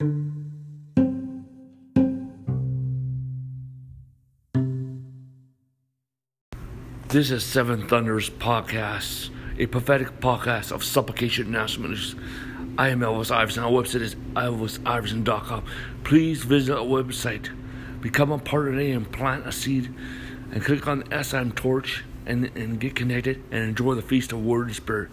This is Seven Thunders Podcast, a prophetic podcast of supplication ministries. I am Elvis Iverson. Our website is elvisiverson.com. Please visit our website, become a part of it, and plant a seed, and click on the SIM torch and, and get connected and enjoy the feast of Word and Spirit.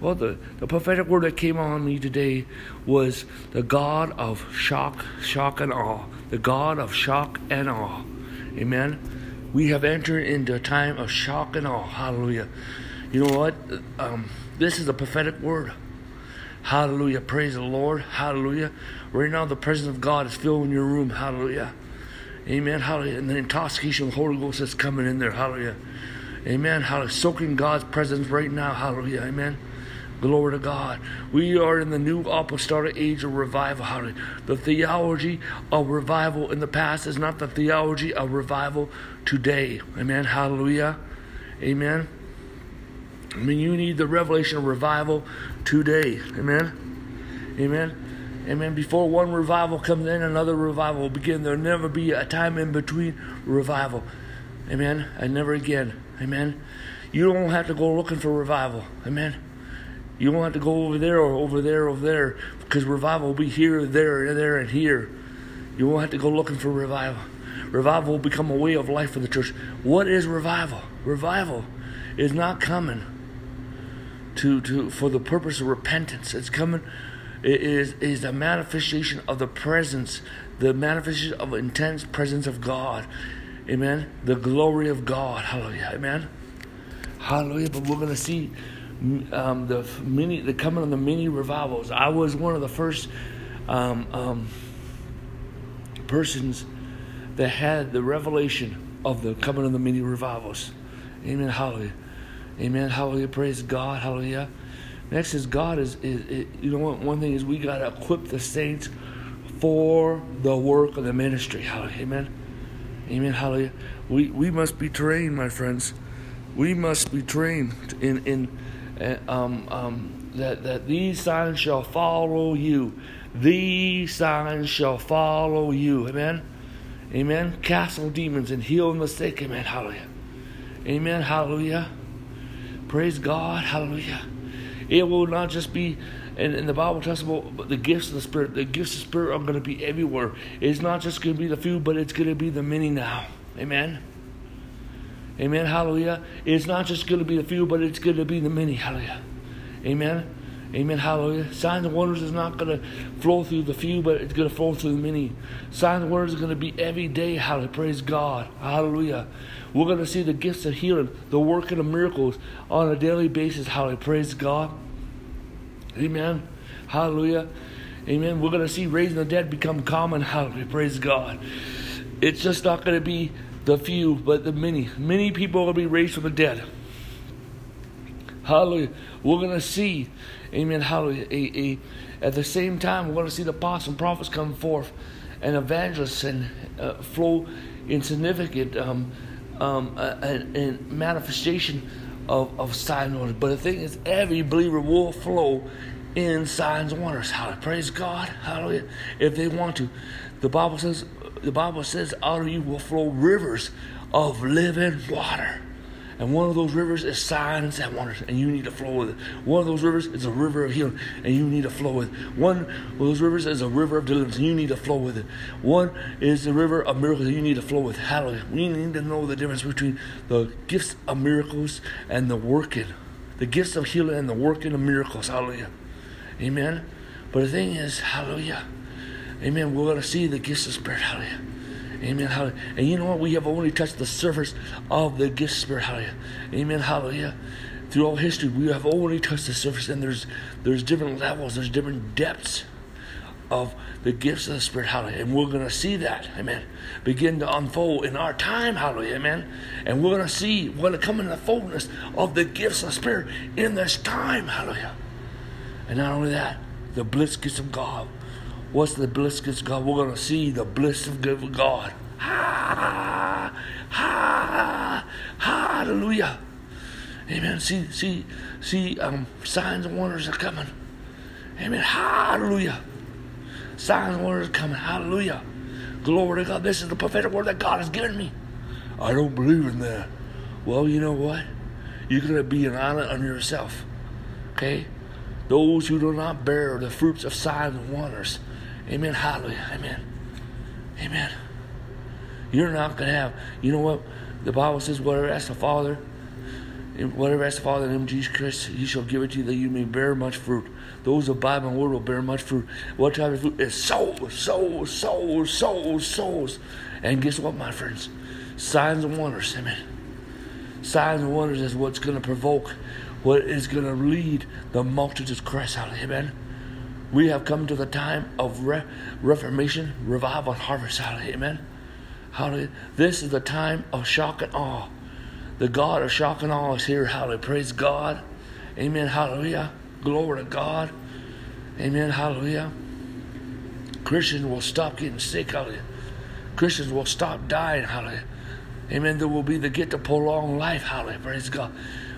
Well, the, the prophetic word that came on me today was the God of shock, shock and awe. The God of shock and awe. Amen. We have entered into a time of shock and awe. Hallelujah. You know what? Um, this is a prophetic word. Hallelujah. Praise the Lord. Hallelujah. Right now, the presence of God is filling your room. Hallelujah. Amen. Hallelujah. And the intoxication of the Holy Ghost is coming in there. Hallelujah. Amen. Hallelujah. Soaking God's presence right now. Hallelujah. Amen. Glory to God. We are in the new apostolic age of revival. The theology of revival in the past is not the theology of revival today. Amen. Hallelujah. Amen. I mean, you need the revelation of revival today. Amen. Amen. Amen. Before one revival comes in, another revival will begin. There'll never be a time in between revival. Amen. And never again. Amen. You don't have to go looking for revival. Amen. You won't have to go over there or over there, over there, because revival will be here, there, there, and here. You won't have to go looking for revival. Revival will become a way of life for the church. What is revival? Revival is not coming to, to for the purpose of repentance. It's coming it is is a manifestation of the presence, the manifestation of intense presence of God. Amen. The glory of God. Hallelujah. Amen. Hallelujah. But we're gonna see um, the many the coming of the many revivals. I was one of the first um, um, persons that had the revelation of the coming of the many revivals. Amen. Hallelujah. Amen. Hallelujah. Praise God. Hallelujah. Next is God is, is, is you know what? One thing is we got to equip the saints for the work of the ministry. Hallelujah. Amen. Amen. Hallelujah. We we must be trained, my friends. We must be trained in in um, um, that that these signs shall follow you. These signs shall follow you. Amen. Amen. Cast Castle demons and heal the sick. Amen. Hallelujah. Amen. Hallelujah. Praise God. Hallelujah. It will not just be, and, and the Bible tells about the gifts of the Spirit. The gifts of the Spirit are going to be everywhere. It's not just going to be the few, but it's going to be the many now. Amen. Amen. Hallelujah. It's not just going to be the few, but it's going to be the many. Hallelujah. Amen. Amen. Hallelujah. Signs and wonders is not going to flow through the few, but it's going to flow through the many. Signs and wonders are going to be every day. Hallelujah. Praise God. Hallelujah. We're going to see the gifts of healing, the working of miracles on a daily basis. Hallelujah. Praise God. Amen. Hallelujah. Amen. We're going to see raising the dead become common. Hallelujah. Praise God. It's just not going to be the few, but the many. Many people to be raised from the dead. Hallelujah. We're going to see, amen, hallelujah. A, a, at the same time, we're going to see the apostles and prophets come forth and evangelists and uh, flow in significant um, um, uh, manifestation of, of signs and wonders. But the thing is, every believer will flow in signs and wonders. Hallelujah. Praise God. Hallelujah. If they want to. The Bible says, the Bible says, out of you will flow rivers of living water. And one of those rivers is signs and wonders, and you need to flow with it. One of those rivers is a river of healing, and you need to flow with it. One of those rivers is a river of deliverance, and you need to flow with it. One is the river of miracles, and you need to flow with. Hallelujah. We need to know the difference between the gifts of miracles and the working. The gifts of healing and the working of miracles. Hallelujah. Amen. But the thing is, hallelujah. Amen. We're going to see the gifts of the Spirit. Hallelujah. Amen. Hallelujah. And you know what? We have only touched the surface of the gift spirit. Hallelujah. Amen. Hallelujah. Through all history, we have only touched the surface, and there's there's different levels, there's different depths of the gifts of the Spirit. Hallelujah. And we're gonna see that, amen, begin to unfold in our time, hallelujah, amen. And we're gonna see, we're gonna come in the fullness of the gifts of the Spirit in this time, hallelujah. And not only that, the bliss gifts of God What's the bliss of God? We're going to see the bliss of God. Ha, ha, hallelujah. Amen. See, see, see, um, signs and wonders are coming. Amen. Hallelujah. Signs and wonders are coming. Hallelujah. Glory to God. This is the prophetic word that God has given me. I don't believe in that. Well, you know what? You're going to be an island unto yourself. Okay? Those who do not bear the fruits of signs and wonders. Amen. Hallelujah. Amen. Amen. You're not going to have, you know what? The Bible says, whatever asks the Father, whatever asks the Father in name Jesus Christ, He shall give it to you that you may bear much fruit. Those who abide my word will bear much fruit. What type of fruit? Is souls, souls, souls, souls, souls. And guess what, my friends? Signs and wonders. Amen. Signs and wonders is what's going to provoke, what is going to lead the multitudes of Christ out. Amen. We have come to the time of re- reformation, revival, and harvest. Hallelujah. Amen. Hallelujah. This is the time of shock and awe. The God of shock and awe is here. Hallelujah. Praise God. Amen. Hallelujah. Glory to God. Amen. Hallelujah. Christians will stop getting sick. Hallelujah. Christians will stop dying. Hallelujah. Amen. There will be the get to prolong life. Hallelujah. Praise God.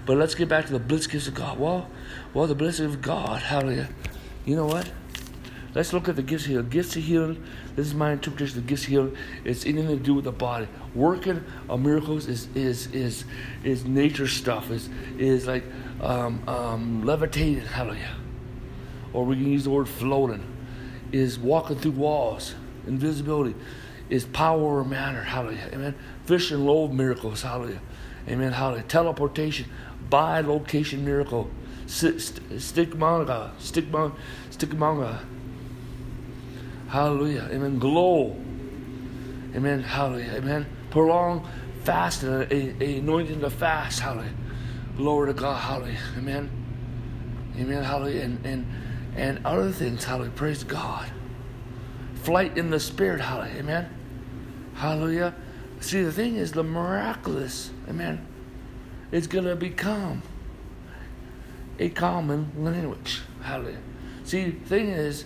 But let's get back to the bliss gifts of God. Well, well, the bliss of God. Hallelujah. You know what? Let's look at the gifts healing. Gifts of healing. This is my interpretation of the gifts of. It's anything to do with the body. Working of miracles is is is is nature stuff. Is is like um, um, levitating. Hallelujah. Or we can use the word floating. Is walking through walls. Invisibility. Is power or matter. Hallelujah. Amen. Fish and loaf miracles. Hallelujah. Amen. Hallelujah. Teleportation. Bilocation miracle. Stigmanga. Stigmanga. Stigmanga. Hallelujah. Amen. Glow. Amen. Hallelujah. Amen. Prolong fast uh, and a, anointing to fast. Hallelujah. Glory to God. Hallelujah. Amen. Amen. Hallelujah. And and and other things. Hallelujah. Praise God. Flight in the spirit. Hallelujah. Amen. Hallelujah. See, the thing is, the miraculous, amen, it's to become a common language. Hallelujah. See, the thing is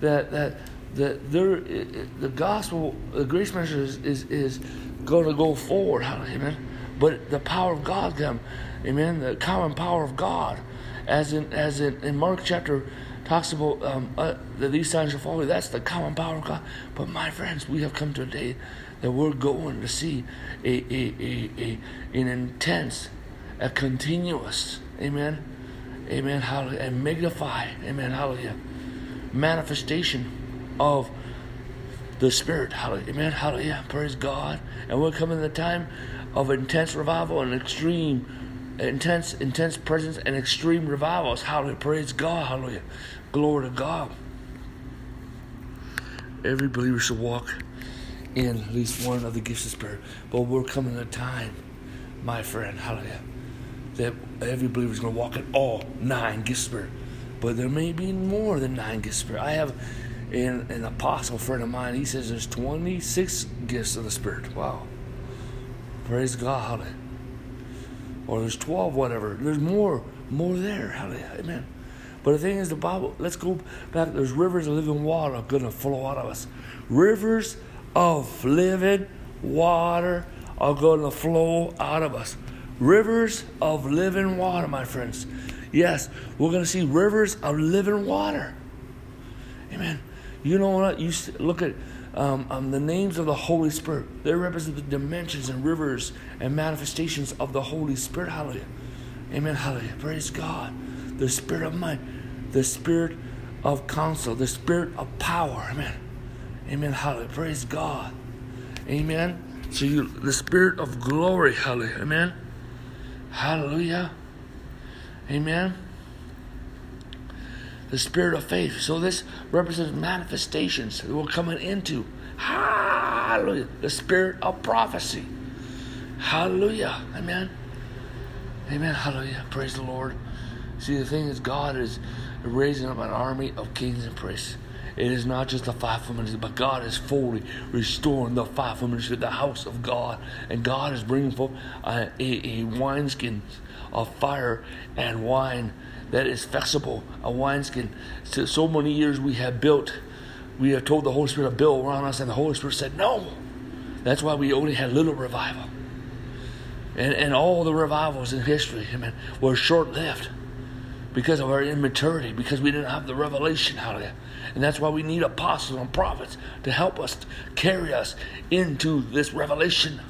that that that there, the gospel, the grace message is is, going to go forward. Hallelujah. Amen. But the power of God come, amen. The common power of God, as in as in, in Mark chapter talks about um, uh, that these signs shall follow. That's the common power of God. But my friends, we have come to a day that we're going to see a, a, a, a an intense, a continuous, amen, amen, hallelujah, and magnify, amen, hallelujah, manifestation of the Spirit, hallelujah, amen, hallelujah, praise God. And we're coming to the time of intense revival and extreme, intense, intense presence and extreme revivals, hallelujah, praise God, hallelujah, glory to God. Every believer should walk in at least one of the gifts of Spirit. But we're coming to a time, my friend, hallelujah, that every believer is going to walk in all nine gifts of Spirit. But there may be more than nine gifts of. I have an, an apostle friend of mine, he says there's 26 gifts of the Spirit. Wow. Praise God. Or there's 12, whatever. There's more, more there, hallelujah. Amen. But the thing is, the Bible, let's go back. There's rivers of living water going to flow out of us. Rivers of living water are going to flow out of us. Rivers of living water, my friends. Yes, we're going to see rivers of living water. Amen. You know what? You look at um, um, the names of the Holy Spirit. They represent the dimensions and rivers and manifestations of the Holy Spirit. Hallelujah. Amen. Hallelujah. Praise God. The Spirit of might, the Spirit of counsel, the Spirit of power. Amen. Amen. Hallelujah. Praise God. Amen. So you the spirit of glory, hallelujah. Amen. Hallelujah. Amen. The spirit of faith. So this represents manifestations that we're coming into. Hallelujah. The spirit of prophecy. Hallelujah. Amen. Amen. Hallelujah. Praise the Lord. See, the thing is, God is raising up an army of kings and priests. It is not just the fivefold ministry, but God is fully restoring the fivefold ministry, the house of God. And God is bringing forth a, a, wineskin of fire and wine that is flexible, a wineskin. So, so many years we have built, we have told the Holy Spirit to build around us, and the Holy Spirit said, No. That's why we only had little revival. And, and all the revivals in history, amen, were short lived because of our immaturity, because we didn't have the revelation, hallelujah. And that's why we need apostles and prophets to help us carry us into this revelation,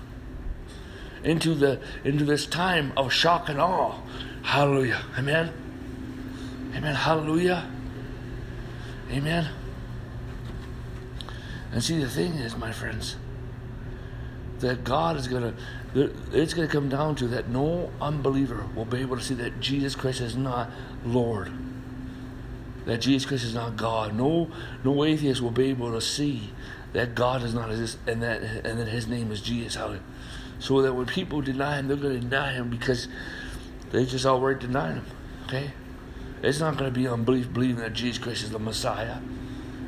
into the into this time of shock and awe. Hallelujah. Amen. Amen. Hallelujah. Amen. And see, the thing is, my friends, that God is going to, it's going to come down to that no unbeliever will be able to see that Jesus Christ is not Lord. That Jesus Christ is not God. No, no atheist will be able to see that God does not exist and that and that His name is Jesus. So that when people deny Him, they're going to deny Him because they just outright deny Him. Okay, it's not going to be unbelief believing that Jesus Christ is the Messiah.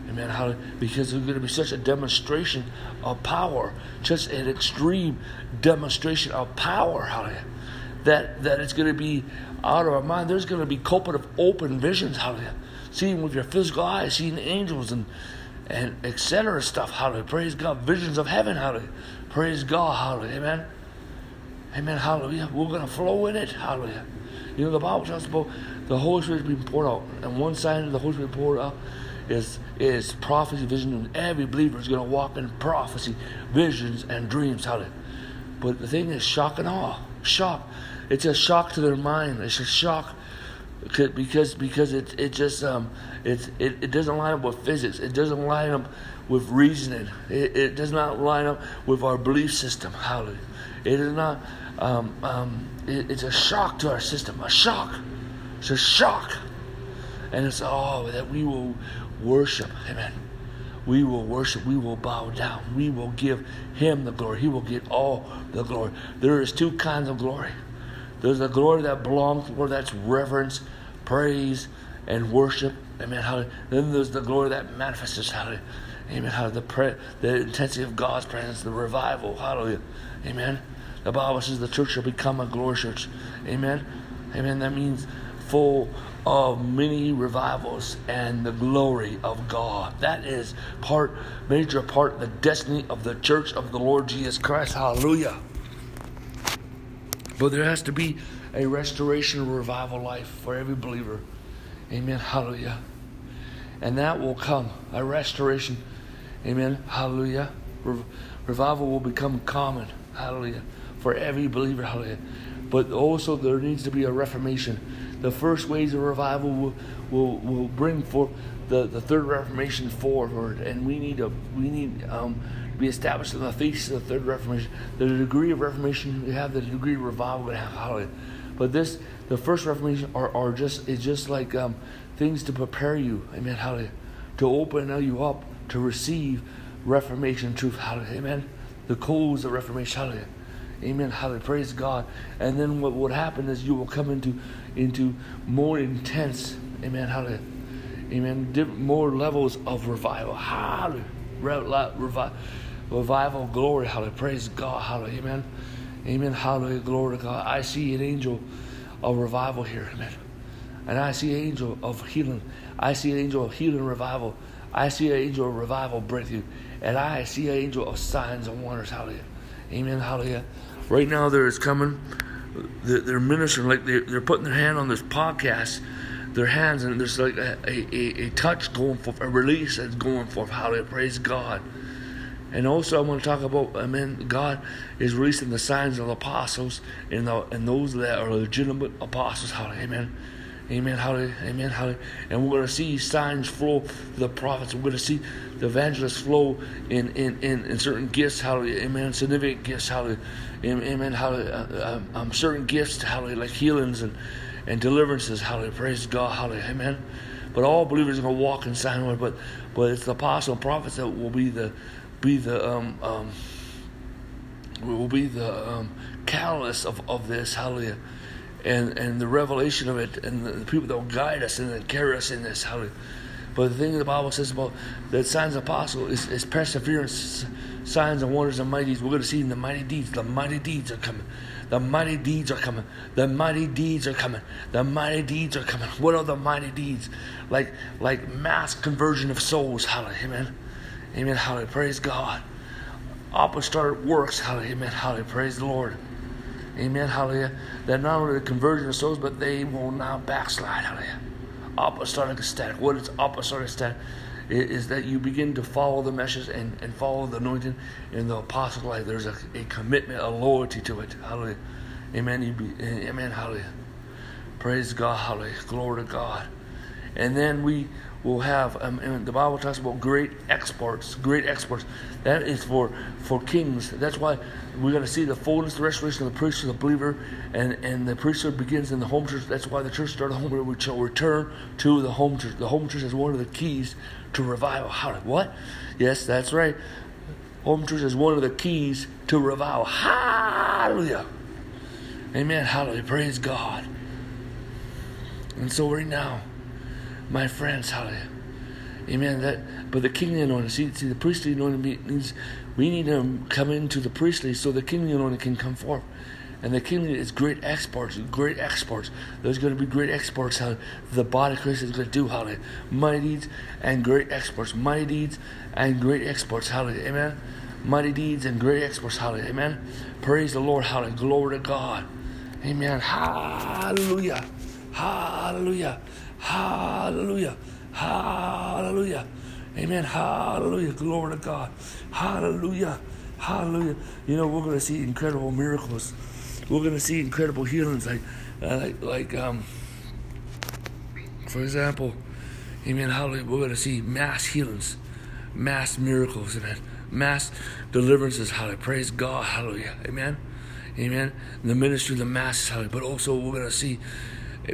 Amen. How, because there's going to be such a demonstration of power, just an extreme demonstration of power. Hallelujah. That that it's going to be out of our mind. There's going to be culprit of open visions. Hallelujah. Seeing with your physical eyes, seeing angels and and etc. stuff. Hallelujah. Praise God. Visions of heaven. Hallelujah. Praise God. Hallelujah. Amen. Amen. Hallelujah. We're to flow in it. Hallelujah. You know the Bible talks about the Holy Spirit being poured out, and one sign of the Holy Spirit poured out is is prophecy, vision, and every believer is to walk in prophecy, visions, and dreams. Hallelujah. But the thing is shock and awe. Shock. It's a shock to their mind. It's a shock because because it it just um it, it it doesn't line up with physics. It doesn't line up with reasoning. It, it does not line up with our belief system. Hallelujah. It is not. Um, um, it, it's a shock to our system. A shock. It's a shock. And it's oh that we will worship. Amen. We will worship. We will bow down. We will give Him the glory. He will get all the glory. There is two kinds of glory. There's the glory that belongs to Lord. That's reverence, praise, and worship. Amen. Hallelujah. Then there's the glory that manifests. Hallelujah. Amen. The, pre- the intensity of God's presence, the revival. Hallelujah. Amen. The Bible says the church shall become a glory church. Amen. Amen. That means full of many revivals and the glory of God. That is part, major part, the destiny of the church of the Lord Jesus Christ. Hallelujah. But there has to be a restoration revival life for every believer. Amen. Hallelujah. And that will come, a restoration. Amen. Hallelujah. Re- revival will become common. Hallelujah. For every believer. Hallelujah. But also there needs to be a reformation the first waves of revival will, will, will bring forth the, the third reformation forward and we need to we need um, be established in the thesis of the third reformation the degree of reformation we have the degree of revival we have hallelujah but this the first reformation are, are just is just like um, things to prepare you amen hallelujah to open you up to receive reformation truth hallelujah amen the codes of reformation hallelujah Amen. Hallelujah. Praise God. And then what would happen is you will come into into more intense, amen, hallelujah, amen, more levels of revival, hallelujah, revival, glory, hallelujah, praise God, hallelujah, amen, amen, hallelujah, glory to God. I see an angel of revival here, amen, and I see an angel of healing. I see an angel of healing revival. I see an angel of revival breakthrough, and I see an angel of signs and wonders, hallelujah, amen, hallelujah. Right now there is coming. They're, ministering. Like they're putting their hand on this podcast their hands and there's like a, a, a touch going for a release that's going for hallelujah praise god and also i want to talk about amen god is releasing the signs of the apostles and, the, and those that are legitimate apostles hallelujah amen Amen. Hallelujah. Amen. Hallelujah. And we're going to see signs flow the prophets. We're going to see the evangelists flow in, in, in, in certain gifts. Hallelujah. Amen. Significant gifts. Hallelujah. Amen. Hallelujah. Uh, um, um, certain gifts. Hallelujah. Like healings and, and deliverances. Hallelujah. Praise God. Hallelujah. Amen. But all believers are going to walk in sign But but it's the apostle and prophets that will be the be the um, um will be the um, catalyst of, of this. Hallelujah and and the revelation of it and the, the people that will guide us and carry us in this. Hallelujah. But the thing the Bible says about the signs of apostle is, is perseverance, signs and wonders and mighty deeds. We're going to see in the mighty deeds. The mighty deeds are coming. The mighty deeds are coming. The mighty deeds are coming. The mighty deeds are coming. What are the mighty deeds? Like like mass conversion of souls. Hallelujah. Amen. Amen. Hallelujah. Praise God. Apostolic works. Hallelujah. Amen. Hallelujah. Praise the Lord. Amen. Hallelujah. That not only the conversion of souls, but they will now backslide. Hallelujah. Apostolic static. What is apostolic static? Is that you begin to follow the message and, and follow the anointing in the apostle life. There's a, a commitment, a loyalty to it. Hallelujah. Amen. You be, amen. Hallelujah. Praise God. Hallelujah. Glory to God. And then we will have, um, the Bible talks about great exports, great exports. That is for for kings. That's why we're going to see the fullness, the restoration of the priesthood, the believer, and, and the priesthood begins in the home church. That's why the church started home. where We shall return to the home church. The home church is one of the keys to revival. How? What? Yes, that's right. Home church is one of the keys to revival. Hallelujah. Amen. Hallelujah. Praise God. And so right now, my friends, hallelujah. Amen. That, but the kingly anointing, see, see, the priestly anointing means we need to come into the priestly so the kingly anointing can come forth. And the kingly is great exports, great exports. There's going to be great exports how the body of Christ is going to do, hallelujah. Mighty deeds and great exports. Mighty deeds and great exports, hallelujah. Amen. Mighty deeds and great exports, hallelujah. Amen. Praise the Lord, hallelujah. Glory to God. Amen. Hallelujah. Hallelujah. Hallelujah. Hallelujah. Amen. Hallelujah. Glory to God. Hallelujah. Hallelujah. You know, we're going to see incredible miracles. We're going to see incredible healings. Like, uh, like, like, um, for example, amen. Hallelujah. We're going to see mass healings, mass miracles, amen. Mass deliverances. Hallelujah. Praise God. Hallelujah. Amen. Amen. The ministry of the masses. Hallelujah. But also, we're going to see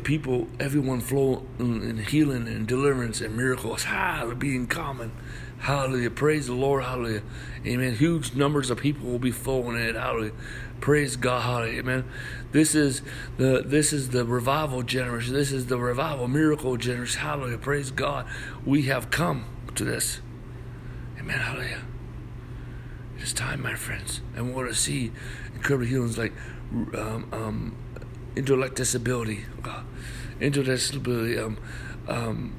people, everyone flow in healing and deliverance and miracles. Hallelujah, being common. Hallelujah. Praise the Lord. Hallelujah. Amen. Huge numbers of people will be flowing in. Hallelujah. Praise God. Hallelujah. Amen. This is the this is the revival generation. This is the revival miracle generation. Hallelujah. Praise God. We have come to this. Amen. Hallelujah. It's time, my friends. And we want to see incredible healings like um, um, intellect disability, uh, intellect disability, um, um,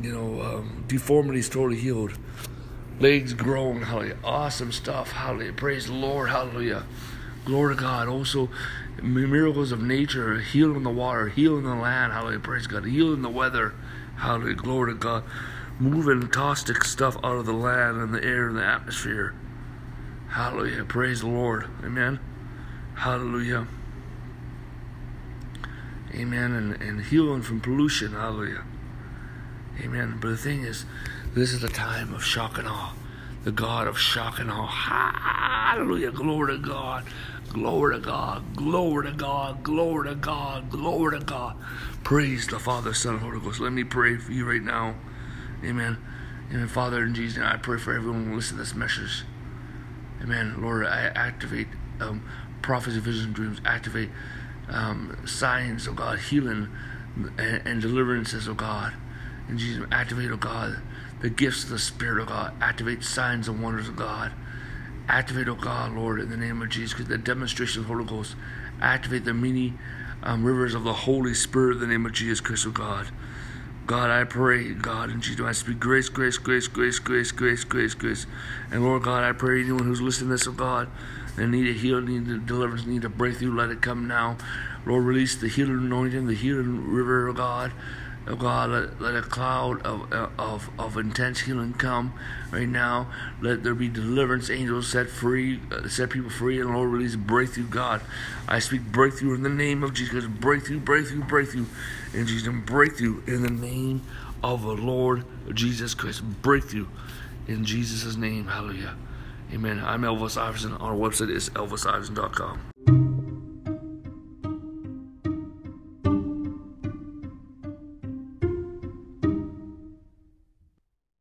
you know, um, deformities totally healed, legs grown, hallelujah, awesome stuff, hallelujah, praise the Lord, hallelujah, glory to God. Also, miracles of nature, healing the water, healing the land, hallelujah, praise God, healing the weather, hallelujah, glory to God, moving toxic stuff out of the land and the air and the atmosphere. Hallelujah. Praise the Lord. Amen. Hallelujah. Amen. And, and healing from pollution. Hallelujah. Amen. But the thing is, this is the time of shock and awe. The God of shock and awe. Hallelujah. Glory to God. Glory to God. Glory to God. Glory to God. Glory to God. Praise the Father, Son, and Holy Ghost. Let me pray for you right now. Amen. Amen. Father, in Jesus' I pray for everyone who listens to this message. Amen. Lord, I activate um, prophecy, vision, dreams. Activate um, signs, of God, healing and, and deliverances, of God. And Jesus, activate, oh God, the gifts of the Spirit, of God. Activate signs and wonders, of God. Activate, oh God, Lord, in the name of Jesus, because the demonstration of the Holy Ghost. Activate the many um, rivers of the Holy Spirit in the name of Jesus Christ, oh God. God, I pray, God, in Jesus' I speak grace, grace, grace, grace, grace, grace, grace, grace. And Lord God, I pray anyone who's listening to this, oh God, they need a healing, need a deliverance, need a breakthrough. Let it come now. Lord, release the healing anointing, the healing river of God. Oh God, let, let a cloud of, of, of intense healing come right now. Let there be deliverance angels set free, uh, set people free, and Lord, release breakthrough, God. I speak breakthrough in the name of Jesus. Breakthrough, breakthrough, breakthrough. In Jesus' name, breakthrough in the name of the Lord Jesus Christ. Breakthrough in Jesus' name. Hallelujah. Amen. I'm Elvis Iverson. Our website is elvisiverson.com.